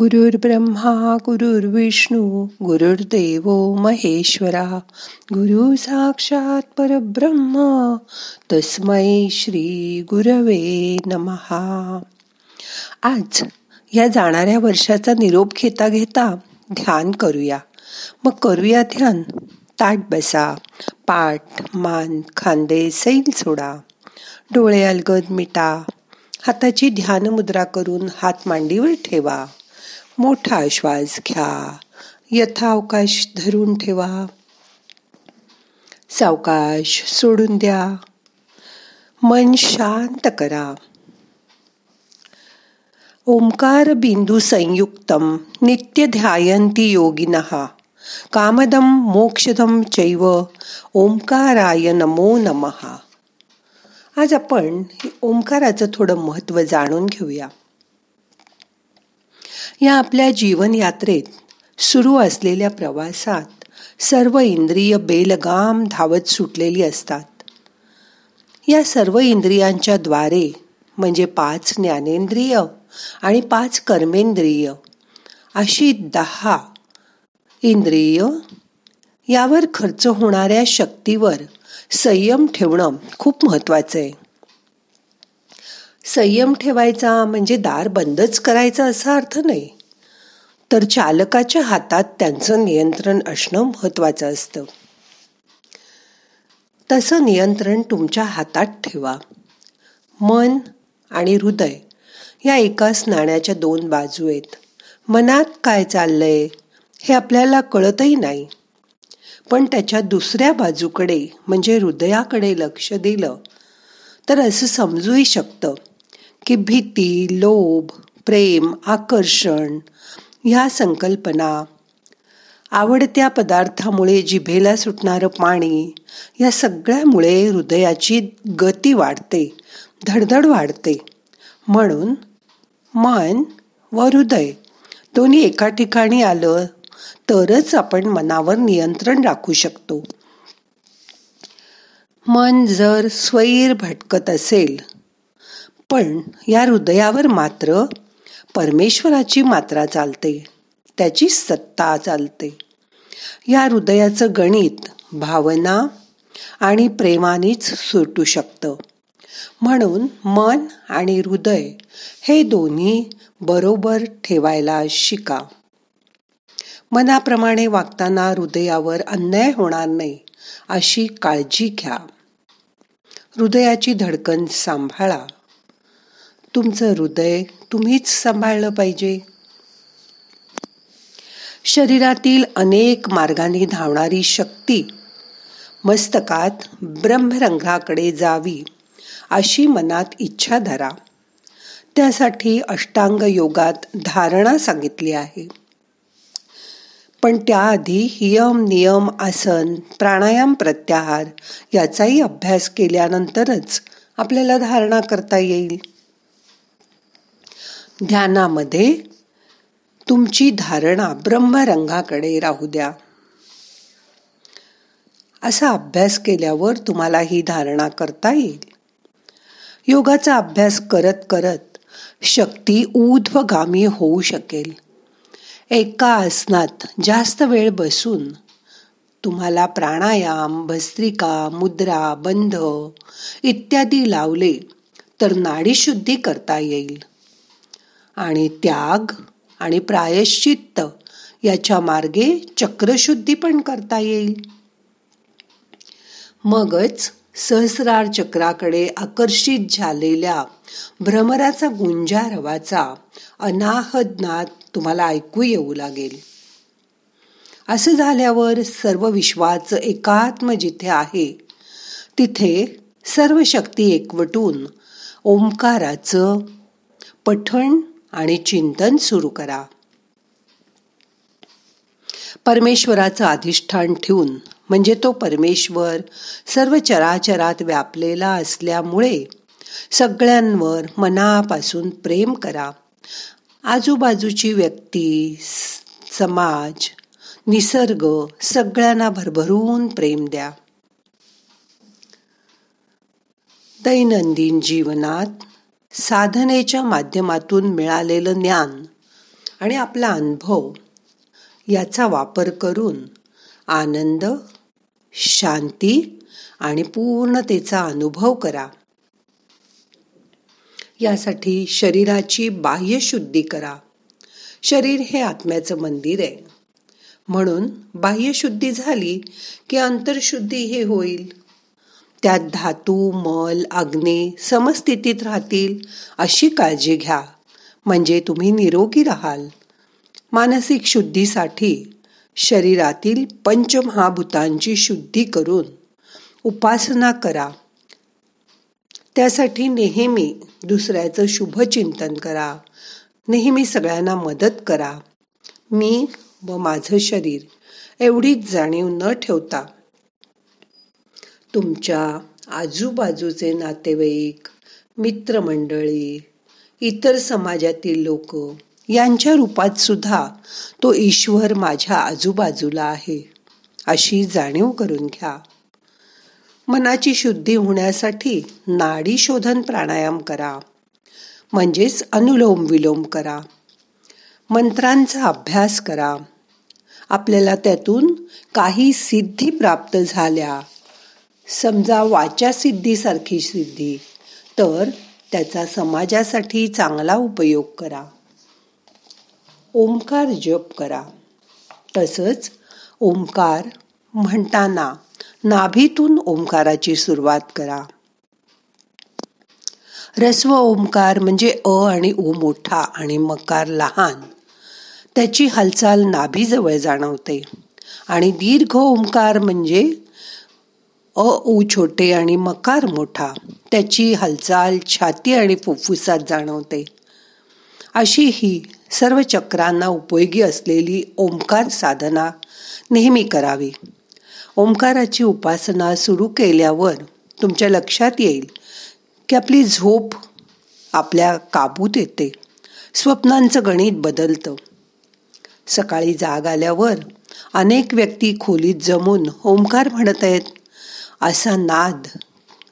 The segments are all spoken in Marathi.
गुरुर् ब्रह्मा गुरुर्विष्णू गुरुर्देव महेश्वरा गुरु साक्षात परब्रह्म तस्मै श्री गुरवे नमहा आज या जाणाऱ्या वर्षाचा निरोप घेता घेता ध्यान करूया. मग करूया ध्यान. ताट बसा. पाठ मान खांदे सैल सोडा. डोळे अलगद मिटा. हाताची ध्यान मुद्रा करून हात मांडीवर ठेवा. मोठा श्वास घ्या. यथावकाश धरून ठेवा. सावकाश सोडून द्या. मन शांत करा. ओंकार बिंदू संयुक्तम नित्य ध्यायंती योगिनः. कामदम मोक्षदम चैव ओंकाराय नमो नमहा आज आपण ओंकाराचं थोडं महत्त्व जाणून घेऊया. या आपल्या जीवनयात्रेत सुरू असलेल्या प्रवासात सर्व इंद्रिय बेलगाम धावत सुटलेली असतात. या सर्व इंद्रियांच्या द्वारे म्हणजे पाच ज्ञानेंद्रिय आणि पाच कर्मेंद्रिय अशी दहा इंद्रिय यावर खर्च होणाऱ्या शक्तीवर संयम ठेवणं खूप महत्वाचं आहे. संयम ठेवायचा म्हणजे दार बंदच करायचा असा अर्थ नाही. तर चालकाच्या हातात त्यांचं नियंत्रण असणं महत्वाचं असतं. तसं नियंत्रण तुमच्या हातात ठेवा. मन आणि हृदय या एकाच नाण्याच्या दोन बाजू आहेत. मनात काय चाललंय हे आपल्याला कळतही नाही. पण त्याच्या दुसऱ्या बाजूकडे म्हणजे हृदयाकडे लक्ष दिलं तर असं समजूही शकतं. की भीती लोभ प्रेम आकर्षण ह्या संकल्पना आवडत्या पदार्थामुळे जिभेला सुटणारं पाणी या सगळ्यामुळे हृदयाची गती वाढते धडधड वाढते. म्हणून मन व हृदय दोन्ही एका ठिकाणी आलं तरच आपण मनावर नियंत्रण राखू शकतो. मन जर स्वैर भटकत असेल पण या हृदयावर मात्र परमेश्वराची मात्रा चालते त्याची सत्ता चालते. या हृदयाचं गणित भावना आणि प्रेमानेच सुटू शकतं. म्हणून मन आणि हृदय हे दोन्ही बरोबर ठेवायला शिका. मनाप्रमाणे वागताना हृदयावर अन्याय होणार नाही अशी काळजी घ्या. हृदयाची धडकन सांभाळा. तुमचं हृदय तुम्हीच सांभाळलं पाहिजे. शरीरातील अनेक मार्गाने धावणारी शक्ती मस्तकात ब्रह्मरंगाकडे जावी अशी मनात इच्छा धरा. त्यासाठी अष्टांग योगात धारणा सांगितली आहे. पण त्याआधी हियम नियम आसन प्राणायाम प्रत्याहार याचाही अभ्यास केल्यानंतरच आपल्याला धारणा करता येईल. ध्यानामध्ये तुमची धारणा ब्रह्मरंगाकडे राहू द्या. असा अभ्यास केल्यावर तुम्हाला ही धारणा करता येईल. योगाचा अभ्यास करत करत शक्ती ऊर्ध्वगामी होऊ शकेल. एका आसनात जास्त वेळ बसून तुम्हाला प्राणायाम भस्त्रिका मुद्रा बंध इत्यादी लावले तर नाडीशुद्धी करता येईल. आणि त्याग आणि प्रायश्चित्त याच्या मार्गे चक्रशुद्धी पण करता येईल. मगच सहस्रार चक्राकडे आकर्षित झालेल्या भ्रमराचा गुंजारवाचा अनाहद नाद तुम्हाला ऐकू येऊ लागेल. असं झाल्यावर सर्व विश्वाचं एकात्म जिथे आहे तिथे सर्व शक्ती एकवटून ओंकाराचं पठण आणि चिंतन सुरू करा. परमेश्वराचं अधिष्ठान ठेवून म्हणजे तो परमेश्वर सर्व चराचरात व्यापलेला असल्यामुळे सगळ्यांवर मनापासून प्रेम करा. आजूबाजूची व्यक्ती समाज निसर्ग सगळ्यांना भरभरून प्रेम द्या. दैनंदिन जीवनात साधनेच्या माध्यमातून मिळालेलं ज्ञान आणि आपला अनुभव याचा वापर करून आनंद शांती आणि पूर्णतेचा अनुभव करा. यासाठी शरीराची बाह्य शुद्धी करा. शरीर हे आत्म्याचं मंदिर आहे. म्हणून बाह्यशुद्धी झाली की अंतरशुद्धी हे होईल. त्यात धातू मल आग्ने समस्थितीत राहतील अशी काळजी घ्या. म्हणजे तुम्ही निरोगी राहाल. मानसिक शुद्धीसाठी शरीरातील पंचमहाभूतांची शुद्धी करून उपासना करा. त्यासाठी नेहमी दुसऱ्याचं शुभचिंतन करा. नेहमी सगळ्यांना मदत करा. मी व माझं शरीर एवढीच जाणीव न ठेवता तुमच्या आजूबाजूचे नातेवाईक मित्रमंडळी इतर समाजातील लोक यांच्या रूपात सुद्धा तो ईश्वर माझ्या आजूबाजूला आहे अशी जाणीव करून घ्या. मनाची शुद्धी होण्यासाठी नाडी शोधन प्राणायाम करा म्हणजेच अनुलोम विलोम करा. मंत्रांचा अभ्यास करा. आपल्याला त्यातून काही सिद्धी प्राप्त झाल्या समजा वाचासिद्धीसारखी सिद्धी तर त्याचा समाजासाठी चांगला उपयोग करा. ओंकार जप करा. तसंच ओंकार म्हणताना नाभीतून ओंकाराची सुरुवात करा. रस्व ओंकार म्हणजे अ आणि उ मोठा आणि मकार लहान. त्याची हालचाल नाभीजवळ जाणवते. आणि दीर्घ ओंकार म्हणजे अ उ छोटे आणि मकार मोठा. त्याची हालचाल छाती आणि फुफ्फुसात जाणवते. अशी ही सर्व चक्रांना उपयोगी असलेली ओंकार साधना नेहमी करावी. ओंकाराची उपासना सुरू केल्यावर तुमच्या लक्षात येईल की आपली झोप आपल्या काबूत येते. स्वप्नांचं गणित बदलतं. सकाळी जाग आल्यावर अनेक व्यक्ती खोलीत जमून ओंकार म्हणत आहेत. असा नाद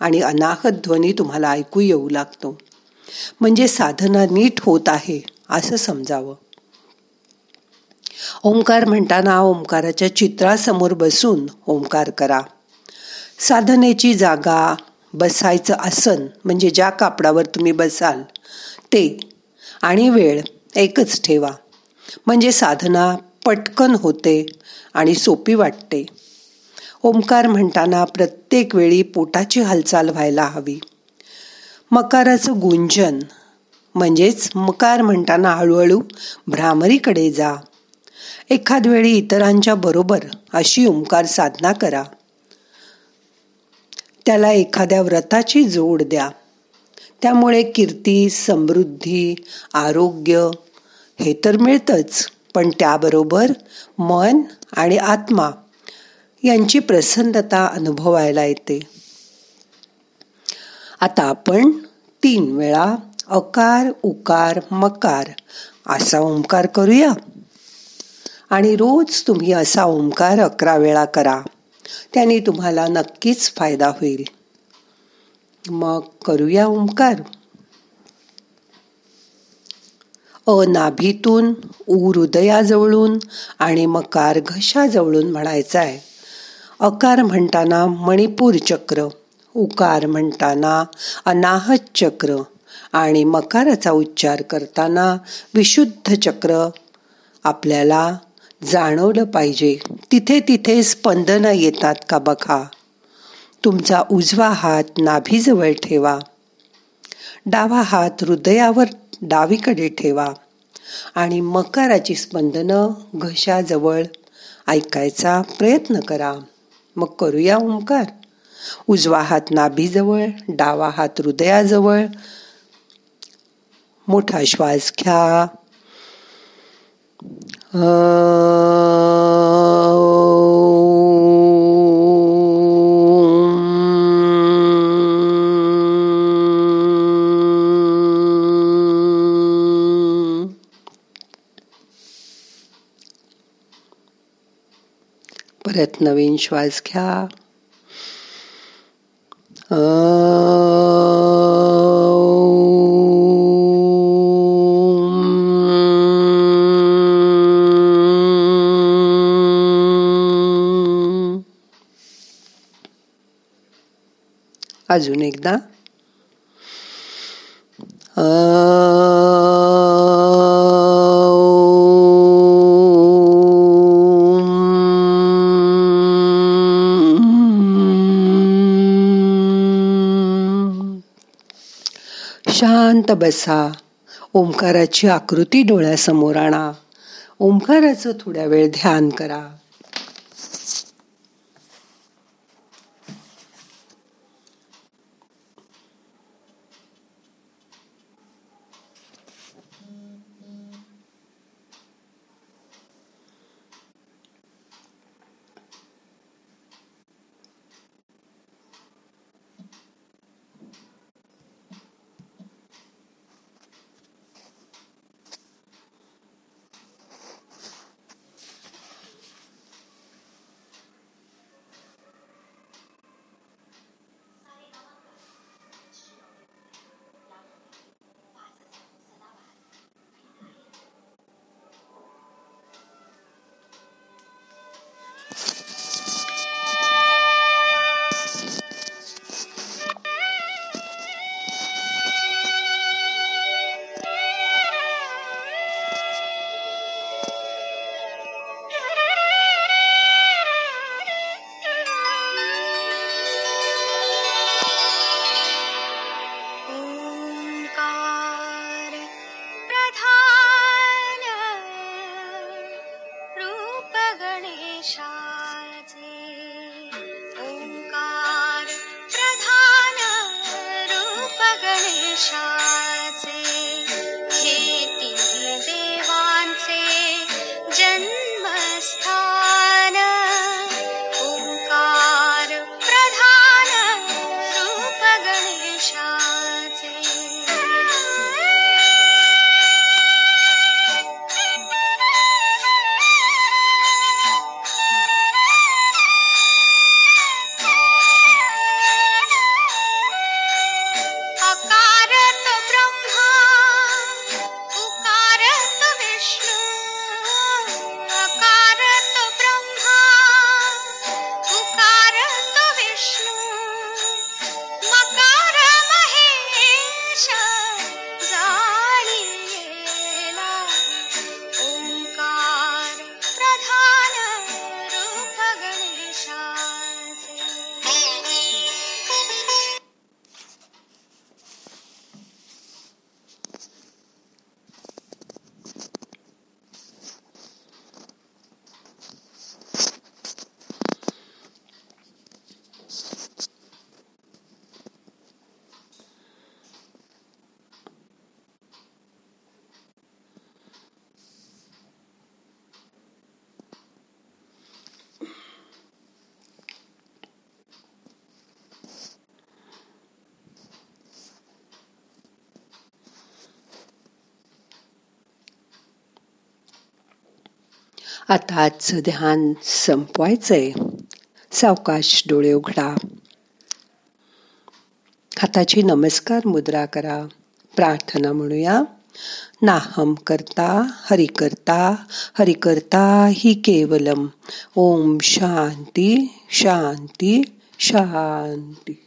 आणि अनाहत ध्वनी तुम्हाला ऐकू येऊ लागतो. म्हणजे साधना नीट होत आहे असं समजावं. ओंकार म्हणताना ओंकाराच्या चित्रासमोर बसून ओंकार करा. साधनेची जागा बसायचं आसन म्हणजे ज्या कापडावर तुम्ही बसाल ते आणि वेळ एकच ठेवा. म्हणजे साधना पटकन होते आणि सोपी वाटते. ओंकार म्हणताना प्रत्येक वेळी पोटाची हालचाल व्हायला हवी. मकाराचं गुंजन म्हणजेच मकार म्हणताना हळूहळू भ्रामरीकडे जा. एखाद वेळी इतरांच्या बरोबर अशी ओंकार साधना करा. त्याला एखाद्या व्रताची जोड द्या. त्यामुळे कीर्ती समृद्धी आरोग्य हे तर मिळतंच पण त्याबरोबर मन आणि आत्मा यांची प्रसन्नता अनुभवायला येते. आता आपण तीन वेळा अकार उकार मकार असा ओंकार करूया. आणि रोज तुम्ही असा ओंकार अकरा वेळा करा. त्याने तुम्हाला नक्कीच फायदा होईल. मग करूया ओंकार. अनाभीतून नाभीतून उ हृदयाजवळून आणि मकार घशाजवळून म्हणायचा आहे. अकार म्हणताना मणिपूर चक्र उकार म्हणताना अनाहत चक्र आणि मकाराचा उच्चार करताना विशुद्ध चक्र. आपल्याला जाणवलं पाहिजे तिथे तिथे स्पंदनं येतात का बघा. तुमचा उजवा हात नाभीजवळ ठेवा. डावा हात हृदयावर डावीकडे ठेवा आणि मकाराची स्पंदनं घशाजवळ ऐकायचा प्रयत्न करा. मग करूया ओंकार. उजवा हात नाभीजवळ डावा हात हृदयाजवळ. मोठा श्वास घ्या. नवीन श्वास घ्या. अजून एकदा. शांत बसा. ओंकाराची आकृती डोळ्यासमोर आणा. ओंकाराचं थोड्या वेळ ध्यान करा. आता आजचं ध्यान संपवायचंय. सावकाश डोळे उघडा. हाताची नमस्कार मुद्रा करा. प्रार्थना म्हणूया. नाहम करता हरि करता हरि करता ही केवलम. ओम शांती शांती शांती.